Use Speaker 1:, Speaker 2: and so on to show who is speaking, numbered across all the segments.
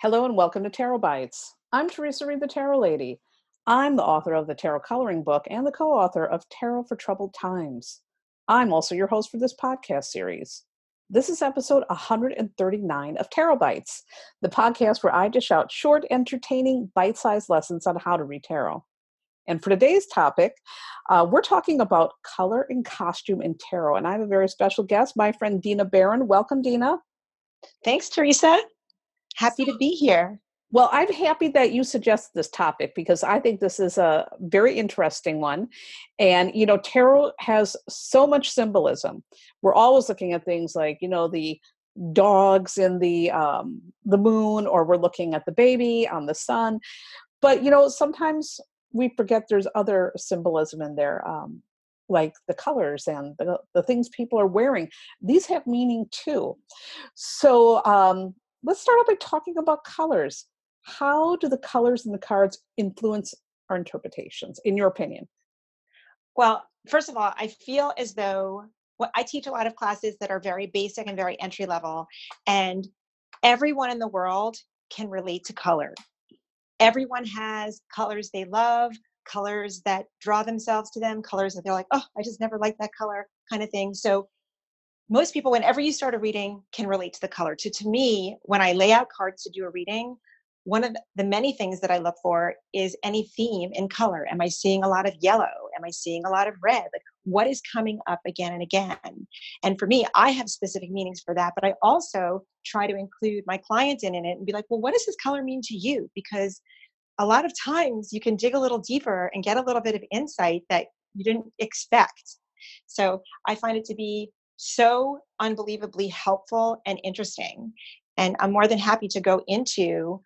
Speaker 1: Hello and welcome to Tarot Bites. I'm Theresa Reed, the Tarot Lady. I'm the author of the Tarot Coloring Book and the co author of Tarot for Troubled Times. I'm also your host for this podcast series. This is episode 139 of Tarot Bites, the podcast where I dish out short, entertaining, bite sized lessons on how to read tarot. And for today's topic, uh, we're talking about color and costume in tarot. And I have a very special guest, my friend Dina Barron. Welcome, Dina.
Speaker 2: Thanks, Theresa. Happy to be here.
Speaker 1: Well, I'm happy that you suggested this topic because I think this is a very interesting one. And, you know, tarot has so much symbolism. We're always looking at things like, you know, the dogs in the um, the moon or we're looking at the baby on the sun but you know sometimes we forget there's other symbolism in there um, like the colors and the, the things people are wearing these have meaning too so um, let's start off by talking about colors. How do the colors in the cards influence our interpretations, in your opinion?
Speaker 2: Well, first of all, I feel as though well, I teach a lot of classes that are very basic and very entry level, and everyone in the world can relate to color. Everyone has colors they love, colors that draw themselves to them, colors that they're like, oh, I just never liked that color, kind of thing. So most people, whenever you start a reading, can relate to the color. To, to me, when I lay out cards to do a reading, one of the many things that I look for is any theme in color. Am I seeing a lot of yellow? Am I seeing a lot of red? Like what is coming up again and again? And for me, I have specific meanings for that, but I also try to include my client in, in it and be like, well, what does this color mean to you? Because a lot of times you can dig a little deeper and get a little bit of insight that you didn't expect. So I find it to be so unbelievably helpful and interesting. And I'm more than happy to go into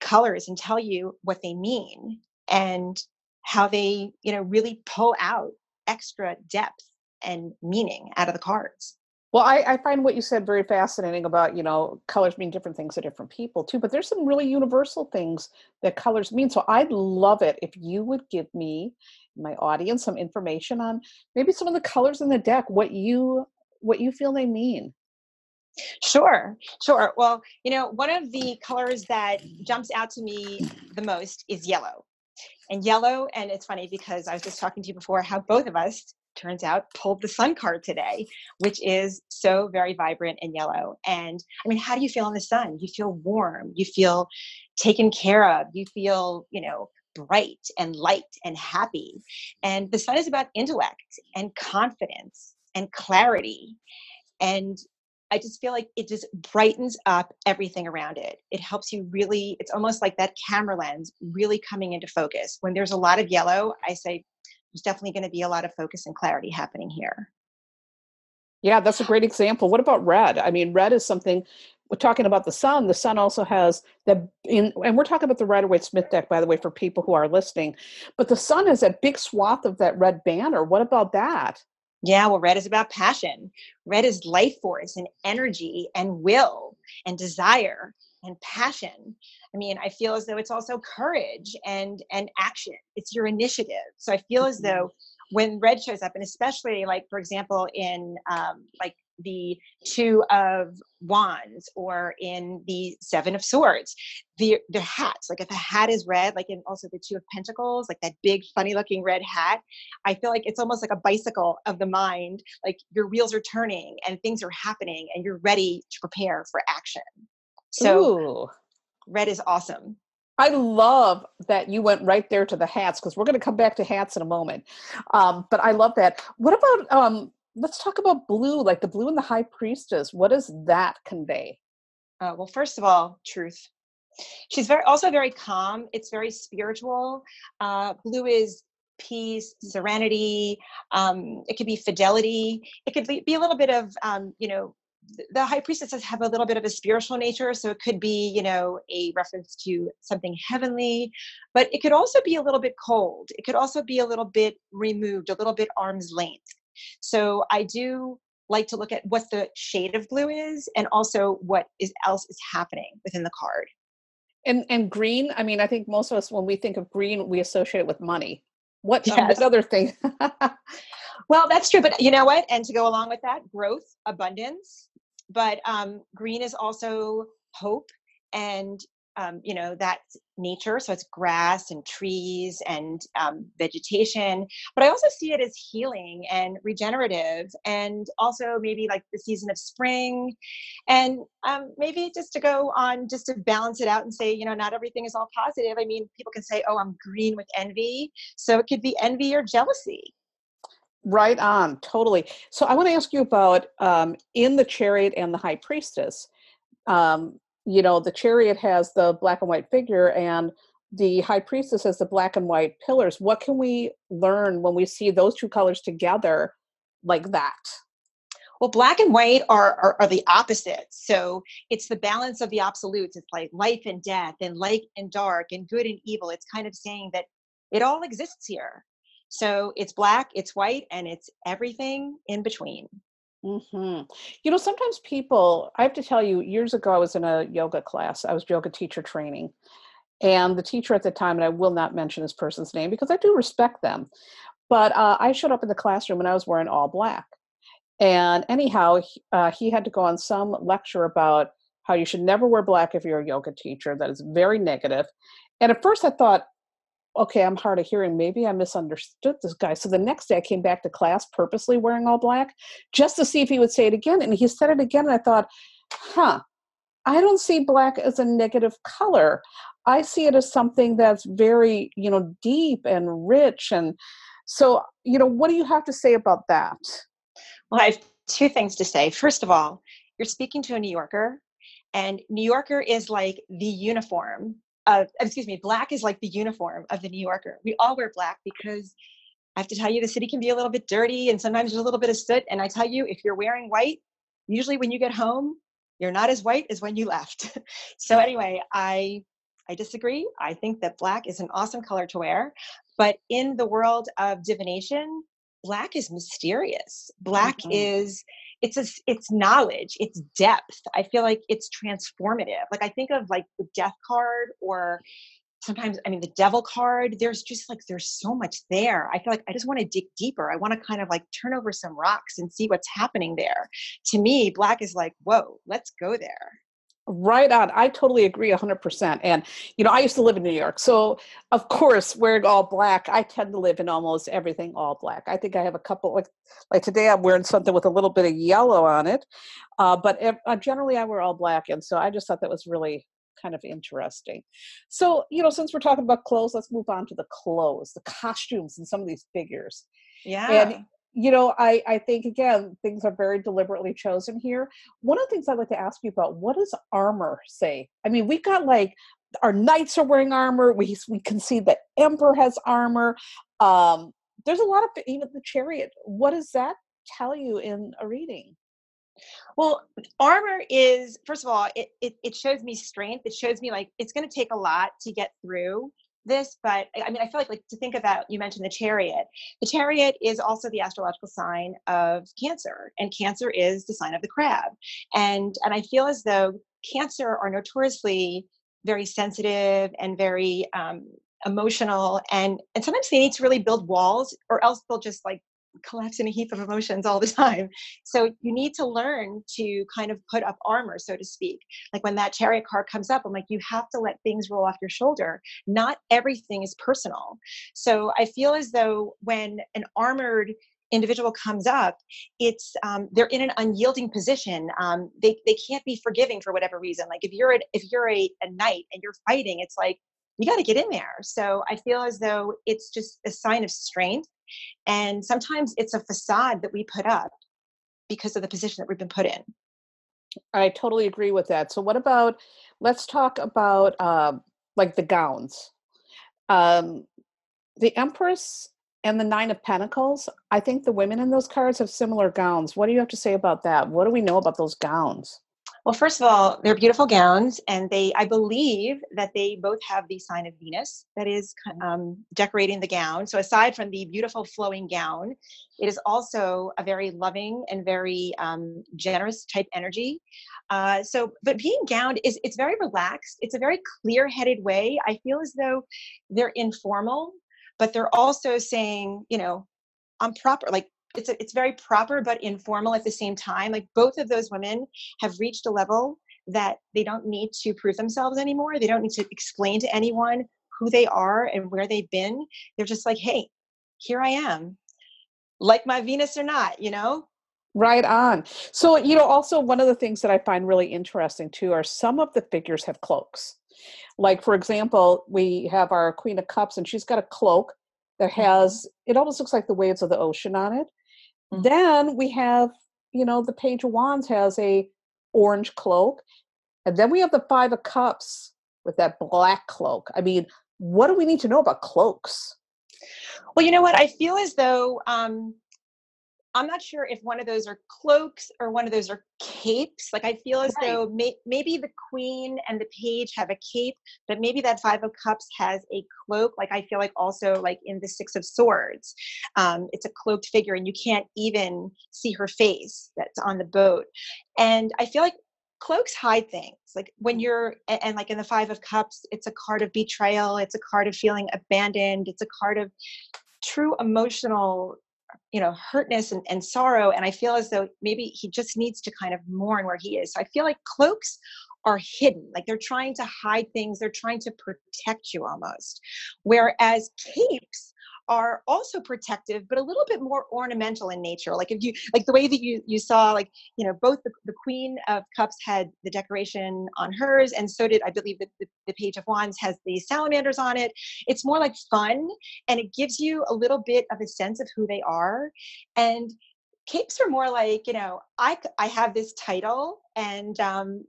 Speaker 2: colors and tell you what they mean and how they, you know, really pull out extra depth and meaning out of the cards.
Speaker 1: Well, I, I, find what you said very fascinating about, you know, colors mean different things to different people too, but there's some really universal things that colors mean. So I'd love it if you would give me, my audience, some information on maybe some of the colors in the deck, what you what you feel they mean.
Speaker 2: Sure, sure. Well, you know, one of the colors that jumps out to me the most is yellow. And yellow, and it's funny because I was just talking to you before how both of us, turns out, pulled the sun card today, which is so very vibrant and yellow. And I mean, how do you feel in the sun? You feel warm, you feel taken care of, you feel, you know, bright and light and happy. And the sun is about intellect and confidence and clarity. And I just feel like it just brightens up everything around it. It helps you really, it's almost like that camera lens really coming into focus. When there's a lot of yellow, I say there's definitely going to be a lot of focus and clarity happening here.
Speaker 1: Yeah, that's a great example. What about red? I mean, red is something we're talking about the sun. The sun also has the in, and we're talking about the Rider Waite Smith deck, by the way, for people who are listening. But the sun has that big swath of that red banner. What about that?
Speaker 2: Yeah, well, red is about passion. Red is life force and energy and will and desire and passion. I mean, I feel as though it's also courage and and action. It's your initiative. So I feel as though when red shows up, and especially like for example in um, like the two of wands or in the seven of swords the the hats like if a hat is red like in also the two of pentacles like that big funny looking red hat i feel like it's almost like a bicycle of the mind like your wheels are turning and things are happening and you're ready to prepare for action so Ooh. red is awesome
Speaker 1: I love that you went right there to the hats because we're going to come back to hats in a moment. Um, but I love that. What about um, let's talk about blue, like the blue and the high priestess. What does that convey?
Speaker 2: Uh, well, first of all, truth. She's very also very calm. It's very spiritual. Uh, blue is peace, serenity. Um, it could be fidelity. It could be a little bit of um, you know the high priestesses have a little bit of a spiritual nature so it could be you know a reference to something heavenly but it could also be a little bit cold it could also be a little bit removed a little bit arm's length so I do like to look at what the shade of blue is and also what is else is happening within the card.
Speaker 1: And and green, I mean, I think most of us when we think of green, we associate it with money. What, yes. um, what other thing?
Speaker 2: well, that's true, but you know what? And to go along with that, growth, abundance. But um, green is also hope and um, you know that's nature so it's grass and trees and um, vegetation but i also see it as healing and regenerative and also maybe like the season of spring and um, maybe just to go on just to balance it out and say you know not everything is all positive. I mean people can say oh i'm green with envy so it could be envy or jealousy.
Speaker 1: Right on totally. So i want to ask you about um, in the chariot and the high priestess um, you know the chariot has the black and white figure and the high priestess has the black and white pillars. What can we learn when we see those two colors together like that?
Speaker 2: Well black and white are, are, are the opposites so it's the balance of the absolutes. It's like life and death and light and dark and good and evil. It's kind of saying that it all exists here. So it's black it's white and it's everything in between
Speaker 1: hmm You know, sometimes people, I have to tell you, years ago, I was in a yoga class, I was yoga teacher training. And the teacher at the time, and I will not mention this person's name because I do respect them, but uh, I showed up in the classroom and I was wearing all black. And anyhow, uh, he had to go on some lecture about how you should never wear black if you're a yoga teacher. That is very negative. And at first I thought, okay, I'm hard of hearing. Maybe I misunderstood this guy. So the next day I came back to class purposely wearing all black just to see if he would say it again. And he said it again. And I thought, huh, I don't see black as a negative color. I see it as something that's very, you know, deep and rich. And so, you know, what do you have to say about that?
Speaker 2: Well, I have two things to say. First of all, you're speaking to a New Yorker, and New Yorker is like the uniform uh, excuse me, black is like the uniform of the New Yorker. We all wear black because I have to tell you, the city can be a little bit dirty and sometimes there's a little bit of soot. And I tell you, if you're wearing white, usually when you get home, you're not as white as when you left. so anyway, I I disagree. I think that black is an awesome color to wear, but in the world of divination, black is mysterious. Black mm-hmm. is it's a, it's knowledge it's depth. I feel like it's transformative. Like i think of like the death card or sometimes i mean the devil card there's just like there's so much there. I feel like i just want to dig deeper. I want to kind of like turn over some rocks and see what's happening there. To me black is like whoa let's go there
Speaker 1: Right on. I totally agree 100%. And, you know, I used to live in New York. So, of course, wearing all black, I tend to live in almost everything all black. I think I have a couple, like, like today I'm wearing something with a little bit of yellow on it. Uh, but uh, generally I wear all black. And so I just thought that was really kind of interesting. So, you know, since we're talking about clothes, let's move on to the clothes, the costumes, and some of these figures.
Speaker 2: Yeah.
Speaker 1: And you know, I, I think again, things are very deliberately chosen here. One of the things I'd like to ask you about, what does armor say? I mean, we've got like our knights are wearing armor. We we can see the emperor has armor. Um, there's a lot of even the chariot. What does that tell you in a reading?
Speaker 2: Well, armor is first of all, it, it, it shows me strength. It shows me like it's going to take a lot to get through this, but I mean, I feel like like to think about. You mentioned the chariot. The chariot is also the astrological sign of Cancer, and Cancer is the sign of the crab. And and I feel as though Cancer are notoriously very sensitive and very um, emotional, and and sometimes they need to really build walls, or else they'll just like collapse in a heap of emotions all the time. So you need to learn to kind of put up armor, so to speak. Like when that chariot card comes up, I'm like, you have to let things roll off your shoulder. Not everything is personal. So I feel as though when an armored individual comes up, it's um, they're in an unyielding position. Um, they they can't be forgiving for whatever reason. Like if you're a, if you're a, a knight and you're fighting, it's like you got to get in there. So I feel as though it's just a sign of strength and sometimes it's a facade that we put up because of the position that we've been put in.
Speaker 1: I totally agree with that. So, what about let's talk about uh, like the gowns. Um, the Empress and the Nine of Pentacles. I think the women in those cards have similar gowns. What do you have to say about that? What do we know about those gowns?
Speaker 2: Well, first of all, they're beautiful gowns, and they, I believe that they both have the sign of Venus that is um, decorating the gown. So, aside from the beautiful flowing gown, it is also a very loving and very um, generous type energy. Uh, so, but being gowned is it's very relaxed. It's a very clear-headed way. I feel as though they're informal, but they're also saying, you know, I'm proper. Like it's a, it's very proper but informal at the same time like both of those women have reached a level that they don't need to prove themselves anymore. They don't need to explain to anyone who they are and where they've been. They're just like, hey, here I am, like my Venus or not, you know?
Speaker 1: Right on. So, you know, also one of the things that I find really interesting too are some of the figures have cloaks. Like, for example, we have our Queen of Cups, and she's got a cloak that mm-hmm. has, it almost looks like the waves of the ocean on it. Mm-hmm. Then we have, you know, the Page of Wands has a orange cloak. And then we have the Five of Cups with that black cloak. I mean, what do we need to know about cloaks?
Speaker 2: Well, you know what? I feel as though um, I'm not sure if one of those are cloaks or one of those are capes. Like I feel as right. though may, maybe the queen and the page have a cape, but maybe that five of cups has a cloak. Like I feel like also like in the six of swords, um, it's a cloaked figure and you can't even see her face that's on the boat. And I feel like cloaks hide things like when you're and, and like in the five of cups it's a card of betrayal it's a card of feeling abandoned it's a card of true emotional you know hurtness and, and sorrow and i feel as though maybe he just needs to kind of mourn where he is. So i feel like cloaks are hidden like they're trying to hide things they're trying to protect you almost. Whereas capes are also protective but a little bit more ornamental in nature. Like if you like the way that you you saw like you know both the, the queen of cups had the decoration on hers and so did i believe that the, the page of wands has the salamanders on it. It's more like fun and it gives you a little bit of a sense of who they are. And capes are more like you know i i have this title and um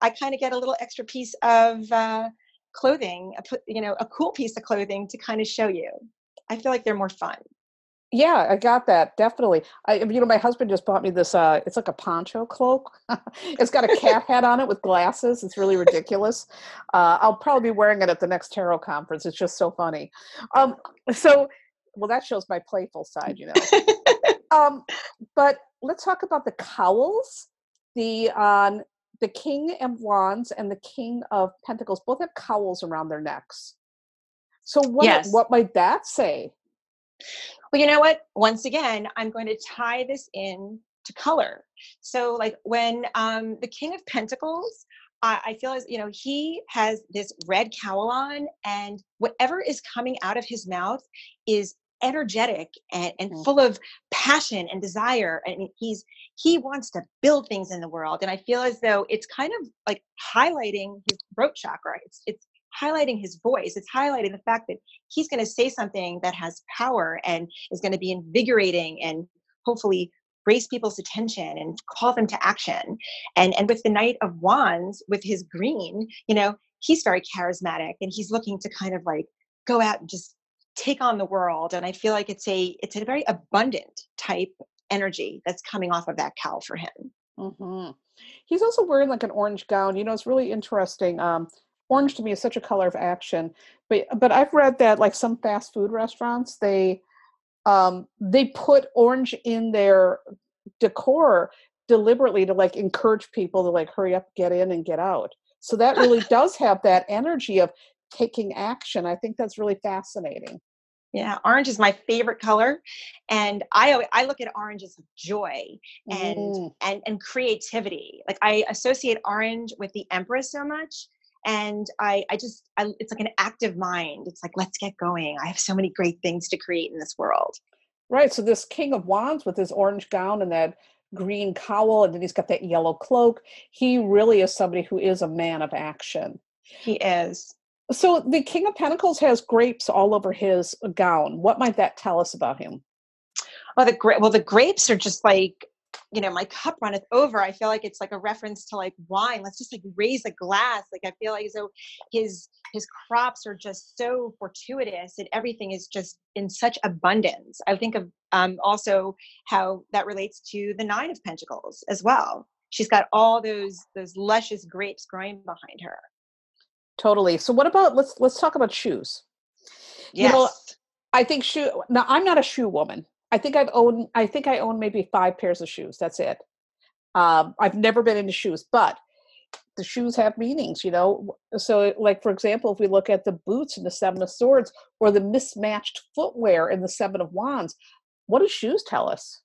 Speaker 2: i kind of get a little extra piece of uh clothing you know a cool piece of clothing to kind of show you I feel like they're more fun.
Speaker 1: Yeah, I got that definitely. I, you know, my husband just bought me this. Uh, it's like a poncho cloak. it's got a cat head on it with glasses. It's really ridiculous. Uh, I'll probably be wearing it at the next tarot conference. It's just so funny. Um, so, well, that shows my playful side, you know. um, but let's talk about the cowls. The um, the King of Wands and the King of Pentacles both have cowls around their necks. So what yes. what might that say?
Speaker 2: Well, you know what? Once again, I'm going to tie this in to color. So like when um the King of Pentacles, I, I feel as you know, he has this red cowl on, and whatever is coming out of his mouth is energetic and, and mm-hmm. full of passion and desire I and he's he wants to build things in the world and i feel as though it's kind of like highlighting his throat chakra it's it's highlighting his voice. It's highlighting the fact that he's going to say something that has power and is going to be invigorating and hopefully raise people's attention and call them to action. And and with the Knight of Wands, with his green, you know, he's very charismatic and he's looking to kind of like go out and just take on the world. And I feel like it's a it's a very abundant type energy that's coming off of that cowl for him.
Speaker 1: Mm-hmm. He's also wearing like an orange gown. You know, it's really interesting. Um, orange to me is such a color of action but but i've read that like some fast food restaurants they um they put orange in their decor deliberately to like encourage people to like hurry up get in and get out so that really does have that energy of taking action i think that's really fascinating
Speaker 2: yeah, orange is my favorite color, and I I look at orange as joy and mm. and and creativity. Like I associate orange with the Empress so much, and I, I just, I, it's like an active mind. It's like, let's get going. I have so many great things to create in this world.
Speaker 1: Right. So this King of Wands with his orange gown and that green cowl, and then he's got that yellow cloak. He really is somebody who is a man of action.
Speaker 2: He is.
Speaker 1: So the King of Pentacles has grapes all over his gown. What might that tell us about him?
Speaker 2: Well, the gra- well, the grapes are just like you know my cup runneth over i feel like it's like a reference to like wine let's just like raise a glass like i feel like so his his crops are just so fortuitous and everything is just in such abundance. I think of um also how that relates to the nine of pentacles as well. She's got all those those luscious grapes growing behind her.
Speaker 1: Totally. So what about let's let's talk about shoes. Yes. you know i think shoe now i'm not a shoe woman I think I've owned I think I own maybe five pairs of shoes. That's it. Um, I've never been into shoes, but the shoes have meanings, you know. So, like for example, if we look at the boots in the Seven of Swords or the mismatched footwear in the Seven of Wands, what do shoes tell us?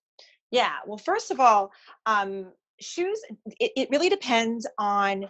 Speaker 2: Yeah. Well, first of all, um, shoes, it, it really depends on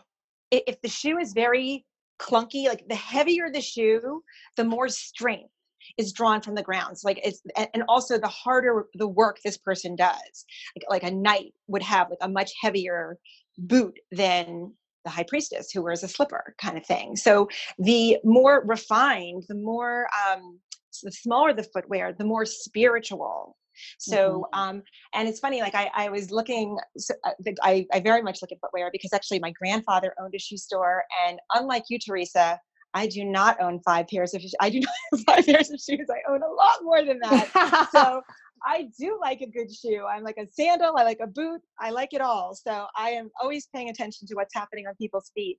Speaker 2: if the shoe is very clunky, like the heavier the shoe, the more strength is drawn from the grounds. Like it's and also the harder the work this person does. Like, like a knight would have like a much heavier boot than the high priestess who wears a slipper kind of thing. So the more refined, the more um the smaller the footwear, the more spiritual so, mm-hmm. um, and it's funny, like I, I was looking, so uh, I, I very much look at footwear because actually my grandfather owned a shoe store. And unlike you, Theresa, I do not own five pairs of I do not have five pairs of shoes. I own a lot more than that. so I do like a good shoe. I'm like a sandal, I like a boot, I like it all. So I am always paying attention to what's happening on people's feet.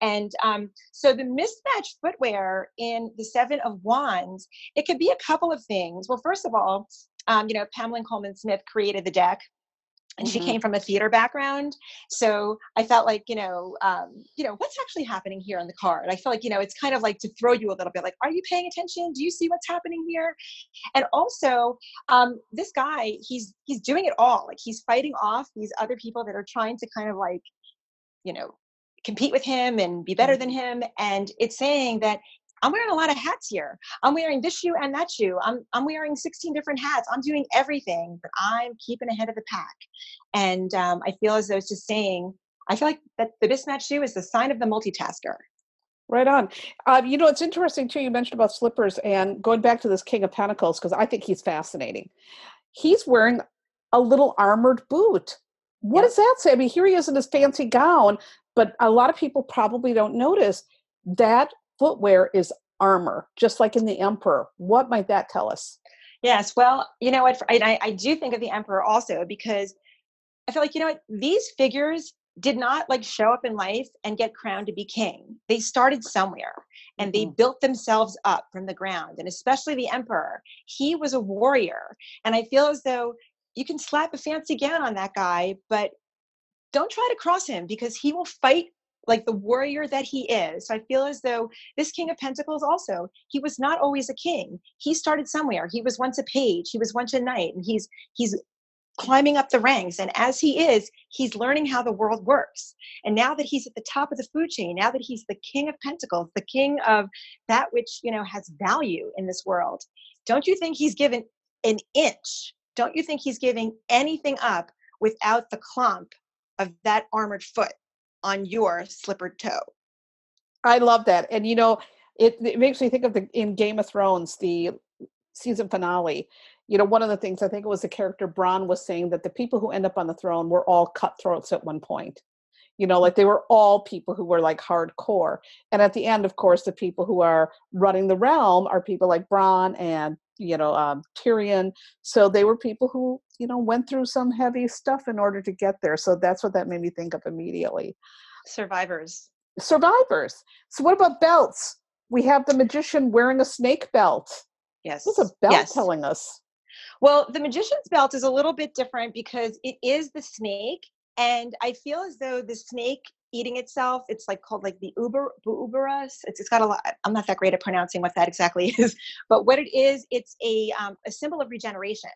Speaker 2: And um, so the mismatched footwear in the Seven of Wands, it could be a couple of things. Well, first of all, um, you know, Pamela Colman Smith created the deck and mm-hmm. she came from a theater background so i felt like you know um, you know what's actually happening here on the card i feel like you know it's kind of like to throw you a little bit like are you paying attention do you see what's happening here and also um, this guy he's he's doing it all like he's fighting off these other people that are trying to kind of like you know compete with him and be better than mm-hmm. him and it's saying that I'm wearing a lot of hats here. I'm wearing this shoe and that shoe. I'm, I'm wearing 16 different hats. I'm doing everything, but I'm keeping ahead of the pack. And um, I feel as though it's just saying, I feel like that the mismatched shoe is the sign of the multitasker.
Speaker 1: Right on. Uh, you know, it's interesting too. You mentioned about slippers and going back to this King of Pentacles because I think he's fascinating. He's wearing a little armored boot. What yep. does that say? I mean, here he is in his fancy gown, but a lot of people probably don't notice that footwear is armor, just like in the emperor. What might that tell us?
Speaker 2: Yes, well, you know what? I, I do think of the emperor also because I feel like, you know what? These figures did not like show up in life and get crowned to be king. They started somewhere and they mm-hmm. built themselves up from the ground. And especially the emperor, he was a warrior. And I feel as though you can slap a fancy gown on that guy, but don't try to cross him because he will fight like the warrior that he is. So I feel as though this King of Pentacles also, he was not always a king. He started somewhere. He was once a page, he was once a knight, and he's he's climbing up the ranks and as he is he's learning how the world works and now that he's at the top of the food chain now that he's the king of pentacles the king of that which you know has value in this world don't you think he's given an inch don't you think he's giving anything up without the clump of that armored foot on your slippered toe.
Speaker 1: I love that. And you know, it, it makes me think of the in Game of Thrones, the season finale. You know, one of the things I think it was the character Bronn was saying that the people who end up on the throne were all cutthroats at one point. You know, mm. like they were all people who were like hardcore. And at the end, of course, the people who are running the realm are people like Bronn and you know um, Tyrion. So they were people who you know went through some heavy stuff in order to get there. So that's what that made me think of immediately.
Speaker 2: Survivors.
Speaker 1: Survivors. So what about belts? We have the magician wearing a snake belt.
Speaker 2: Yes.
Speaker 1: What's a belt yes. telling us?
Speaker 2: Well, the magician's belt is a little bit different because it is the snake. And I feel as though the snake eating itself. It's like called like the Uber Uberus. It's, it's got a lot. I'm not that great at pronouncing what that exactly is, but what it is, it's a um, a symbol of regeneration.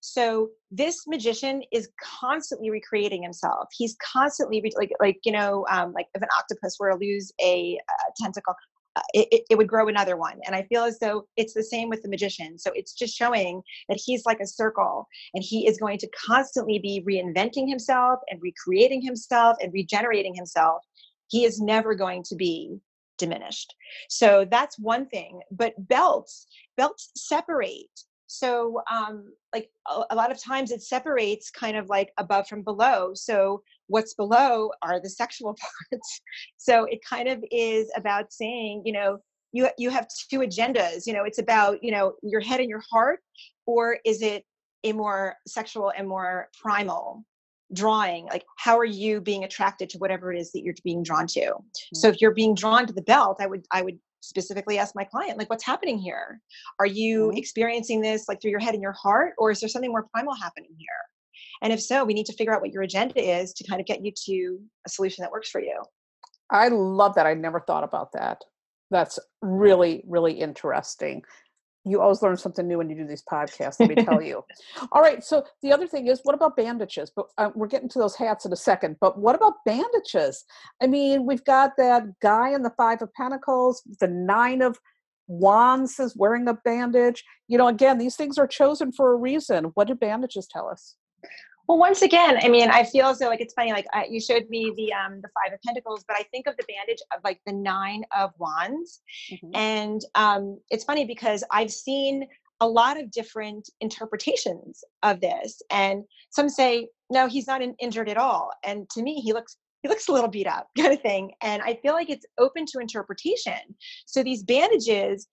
Speaker 2: So this magician is constantly recreating himself. He's constantly re- like like you know um, like if an octopus were to lose a, a tentacle, uh, it, it, would grow another one. And I feel as though it's the same with the magician. So it's just showing that he's like a circle and he is going to constantly be reinventing himself and recreating himself and regenerating himself. He is never going to be diminished. So that's one thing. But belts, belts separate so um, like a, a, lot of times it separates kind of like above from below so what's below are the sexual parts. So it kind of is about saying you know you you have two agendas you know it's about you know your head and your heart or is it a more sexual and more primal drawing? Like how are you being attracted to whatever it is that you're being drawn to? Mm-hmm. so if you're being drawn to the belt i would i would specifically ask my client like what's happening here? Are you mm-hmm. experiencing this like through your head and your heart or is there something more primal happening here and if so we need to figure out what your agenda is to kind of get you to a solution that works for you
Speaker 1: i love that i never thought about that that's really really interesting You always learn something new when you do these podcasts, let me tell you. All right, so the other thing is, what about bandages? But uh, we're getting to those hats in a second. But what about bandages? I mean, we've got that guy in the Five of Pentacles, the Nine of Wands is wearing a bandage. You know, again, these things are chosen for a reason. What do bandages tell us?
Speaker 2: Well, once again, I mean, I feel as though like it's funny. Like I, you showed me the um the five of pentacles, but I think of the bandage of like the nine of wands, mm-hmm. and um it's funny because I've seen a lot of different interpretations of this, and some say no, he's not in, injured at all, and to me, he looks he looks a little beat up, kind of thing. And I feel like it's open to interpretation. So these bandages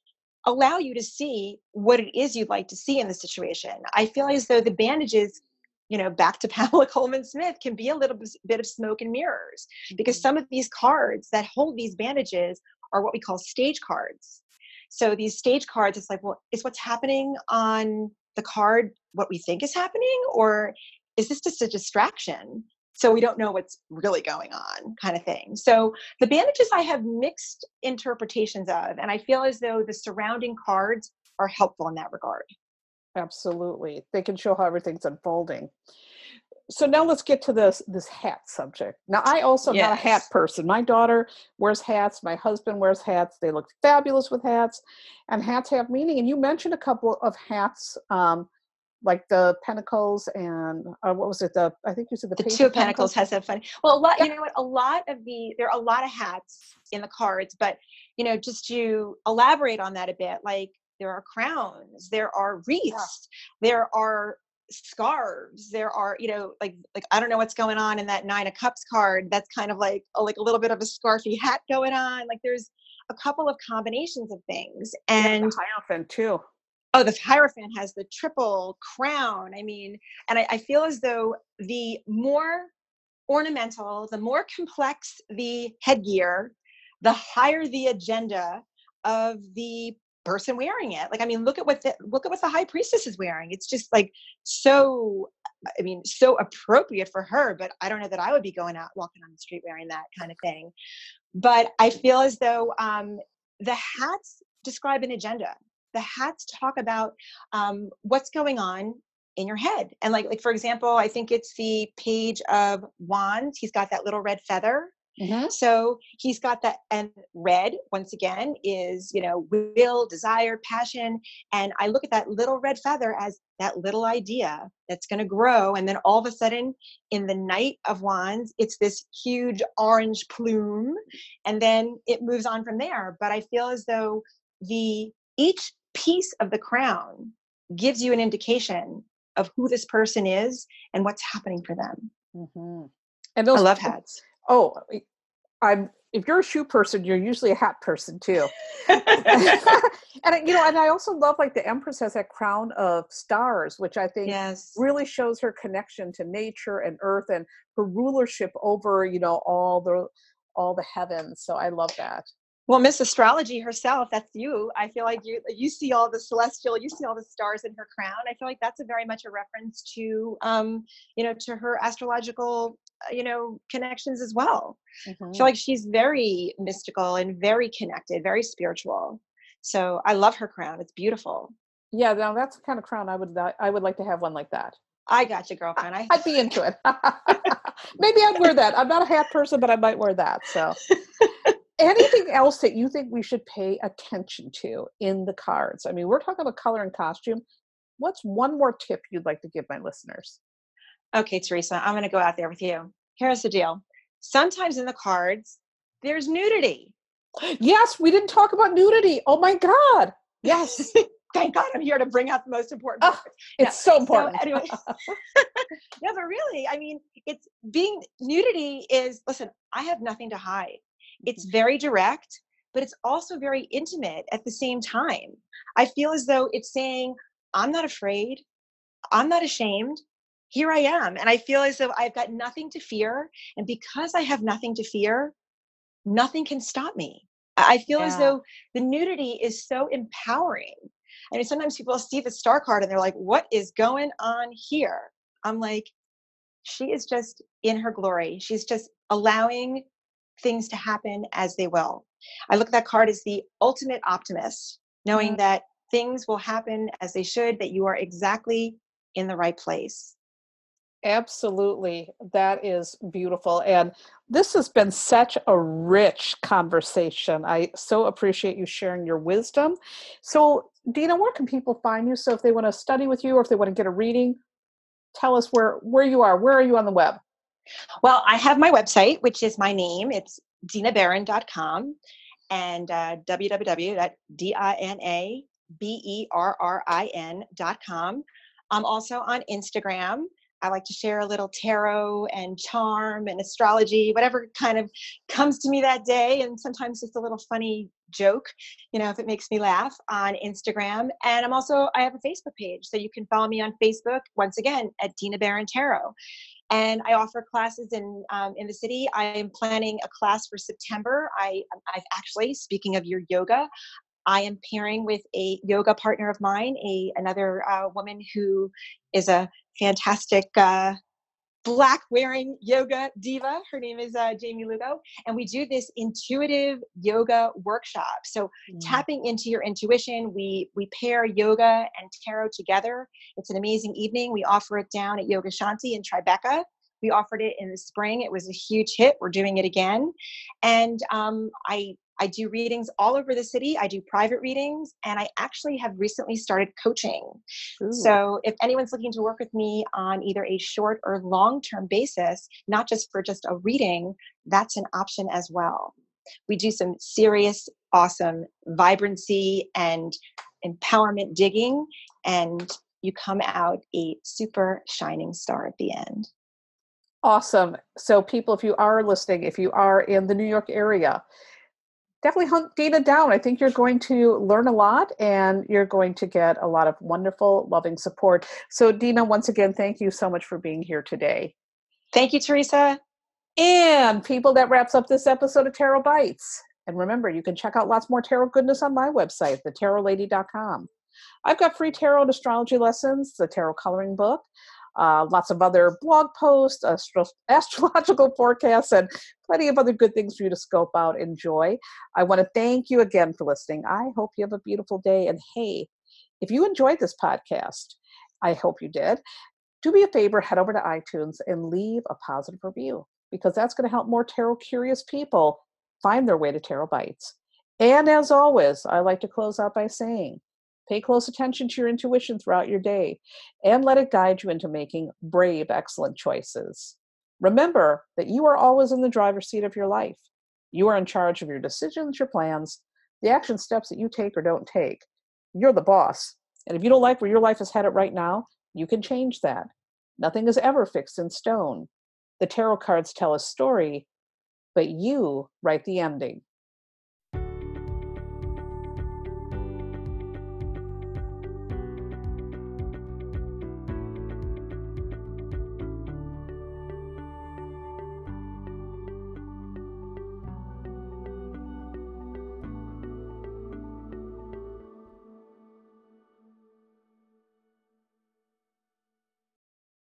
Speaker 2: allow you to see what it is you'd like to see in the situation. I feel as though the bandages you know, back to Pamela Colman Smith can be a little bit of smoke and mirrors because mm-hmm. some of these cards that hold these bandages are what we call stage cards. So these stage cards, it's like, well, is what's happening on the card what we think is happening, or is this just a distraction? So we don't know what's really going on, kind of thing. So the bandages I have mixed interpretations of, and I feel as though the surrounding cards are helpful in that regard.
Speaker 1: Absolutely. They can show how everything's unfolding. So now let's get to this this hat subject. Now I also am yes. not a hat person. My daughter wears hats, my husband wears hats. They look fabulous with hats, and hats have meaning. And you mentioned a couple of hats, um, like the Pentacles and uh, what was it? The I think you said the,
Speaker 2: the Two of Pentacles, Pentacles has that funny. Well, a lot. Yeah. You know what? A lot of the there are a lot of hats in the cards, but you know, just to elaborate on that a bit, like there are crowns there are wreaths yeah. there are scarves there are you know like like i don't know what's going on in that nine of cups card that's kind of like a, like a little bit of a scarfy hat going on like there's a couple of combinations of things and yeah,
Speaker 1: hierophant too
Speaker 2: oh the hierophant has the triple crown i mean and I, I feel as though the more ornamental the more complex the headgear the higher the agenda of the person wearing it. Like, I mean, look at what the, look at what the high priestess is wearing. It's just like so. I mean, so appropriate for her. But I don't know that I would be going out walking on the street wearing that kind of thing. But I feel as though um, the hats describe an agenda. The hats talk about um, what's going on in your head. And like, like for example, I think it's the page of wands. He's got that little red feather Mm-hmm. So he's got that, and red, once again, is, you know, will, desire, passion. And I look at that little red feather as that little idea that's going to grow. And then all of a sudden, in the Knight of Wands, it's this huge orange plume. And then it moves on from there. But I feel as though the each piece of the crown gives you an indication of who this person is and what's happening for them. Mm-hmm. And those, I love hats.
Speaker 1: Oh, I'm if you're a shoe person, you're usually a hat person too. and you know, and I also love like the Empress has that crown of stars, which I think yes. really shows her connection to nature and earth and her rulership over, you know, all the all the heavens. So I love that.
Speaker 2: Well, Miss Astrology herself, that's you. I feel like you you see all the celestial, you see all the stars in her crown. I feel like that's a very much a reference to um, you know, to her astrological, you know, connections as well. Mm-hmm. I feel mm-hmm. like she's very mystical and very connected, very spiritual. So I love her crown. It's beautiful.
Speaker 1: Yeah, now that's the kind of crown I would I would like to have one like that.
Speaker 2: I got you, girlfriend.
Speaker 1: I, I'd be into it. Maybe I'd wear that. I'm not a hat person, but I might wear that. So anything else that you think we should pay attention to in the cards? I mean, we're talking about color and costume. What's one more tip you'd like to give my listeners?
Speaker 2: Okay, Theresa, I'm going to go out there with you. Here's the deal. Sometimes in the cards, there's nudity.
Speaker 1: Yes, we didn't talk about nudity. Oh my God. Yes.
Speaker 2: Thank God I'm here to bring out the most important oh,
Speaker 1: It's no, so important. So anyway,
Speaker 2: no, but really, I mean, it's being nudity is listen, I have nothing to hide. It's mm-hmm. very direct, but it's also very intimate at the same time. I feel as though it's saying, I'm not afraid. I'm not ashamed. Here I am. And I feel as though I've got nothing to fear. And because I have nothing to fear, nothing can stop me. I feel yeah. as though the nudity is so empowering. I mean, sometimes people see the star card and they're like, what is going on here? I'm like, she is just in her glory. She's just allowing things to happen as they will. I look at that card as the ultimate optimist, knowing mm-hmm. that things will happen as they should, that you are exactly in the right place.
Speaker 1: Absolutely. That is beautiful. And this has been such a rich conversation. I so appreciate you sharing your wisdom. So, Dina, where can people find you? So, if they want to study with you or if they want to get a reading, tell us where where you are. Where are you on the web?
Speaker 2: Well, I have my website, which is my name. It's dinaberrin.com and uh, www.dinaberrin.com. I'm also on Instagram. I like to share a little tarot and charm and astrology, whatever kind of comes to me that day. And sometimes just a little funny joke, you know, if it makes me laugh on Instagram. And I'm also, I have a Facebook page. So you can follow me on Facebook, once again, at Dina Berrin Tarot. And I offer classes in um, in the city. I am planning a class for September. I, I've actually, speaking of your yoga, I am pairing with a yoga partner of mine, a another uh, woman who is a fantastic uh, black wearing yoga diva. Her name is uh, Jamie Lugo. And we do this intuitive yoga workshop. So mm. tapping into your intuition, we, we pair yoga and tarot together. It's an amazing evening. We offer it down at Yoga Shanti in Tribeca. We offered it in the spring. It was a huge hit. We're doing it again. And um, I I do readings all over the city. I do private readings, and I actually have recently started coaching. Ooh. So, if anyone's looking to work with me on either a short or long term basis, not just for just a reading, that's an option as well. We do some serious, awesome vibrancy and empowerment digging, and you come out a super shining star at the end.
Speaker 1: Awesome. So, people, if you are listening, if you are in the New York area, definitely hunt Dina down. I think you're going to learn a lot and you're going to get a lot of wonderful, loving support. So, Dina, once again, thank you so much for being here today.
Speaker 2: Thank you, Theresa.
Speaker 1: And people, that wraps up this episode of Tarot Bites. And remember, you can check out lots more tarot goodness on my website, thetarotlady.com. I've got free tarot and astrology lessons, the tarot coloring book, uh, lots of other blog posts, astro- astrological forecasts, and plenty of other good things for you to scope out, enjoy. I want to thank you again for listening. I hope you have a beautiful day. And hey, if you enjoyed this podcast, I hope you did, do me a favor, head over to iTunes and leave a positive review because that's going to help more tarot curious people find their way to Tarot Bites. And as always, I like to close out by saying, Pay close attention to your intuition throughout your day and let it guide you into making brave, excellent choices. Remember that you are always in the driver's seat of your life. You are in charge of your decisions, your plans, the action steps that you take or don't take. You're the boss. And if you don't like where your life is headed right now, you can change that. Nothing is ever fixed in stone. The tarot cards tell a story, but you write the ending.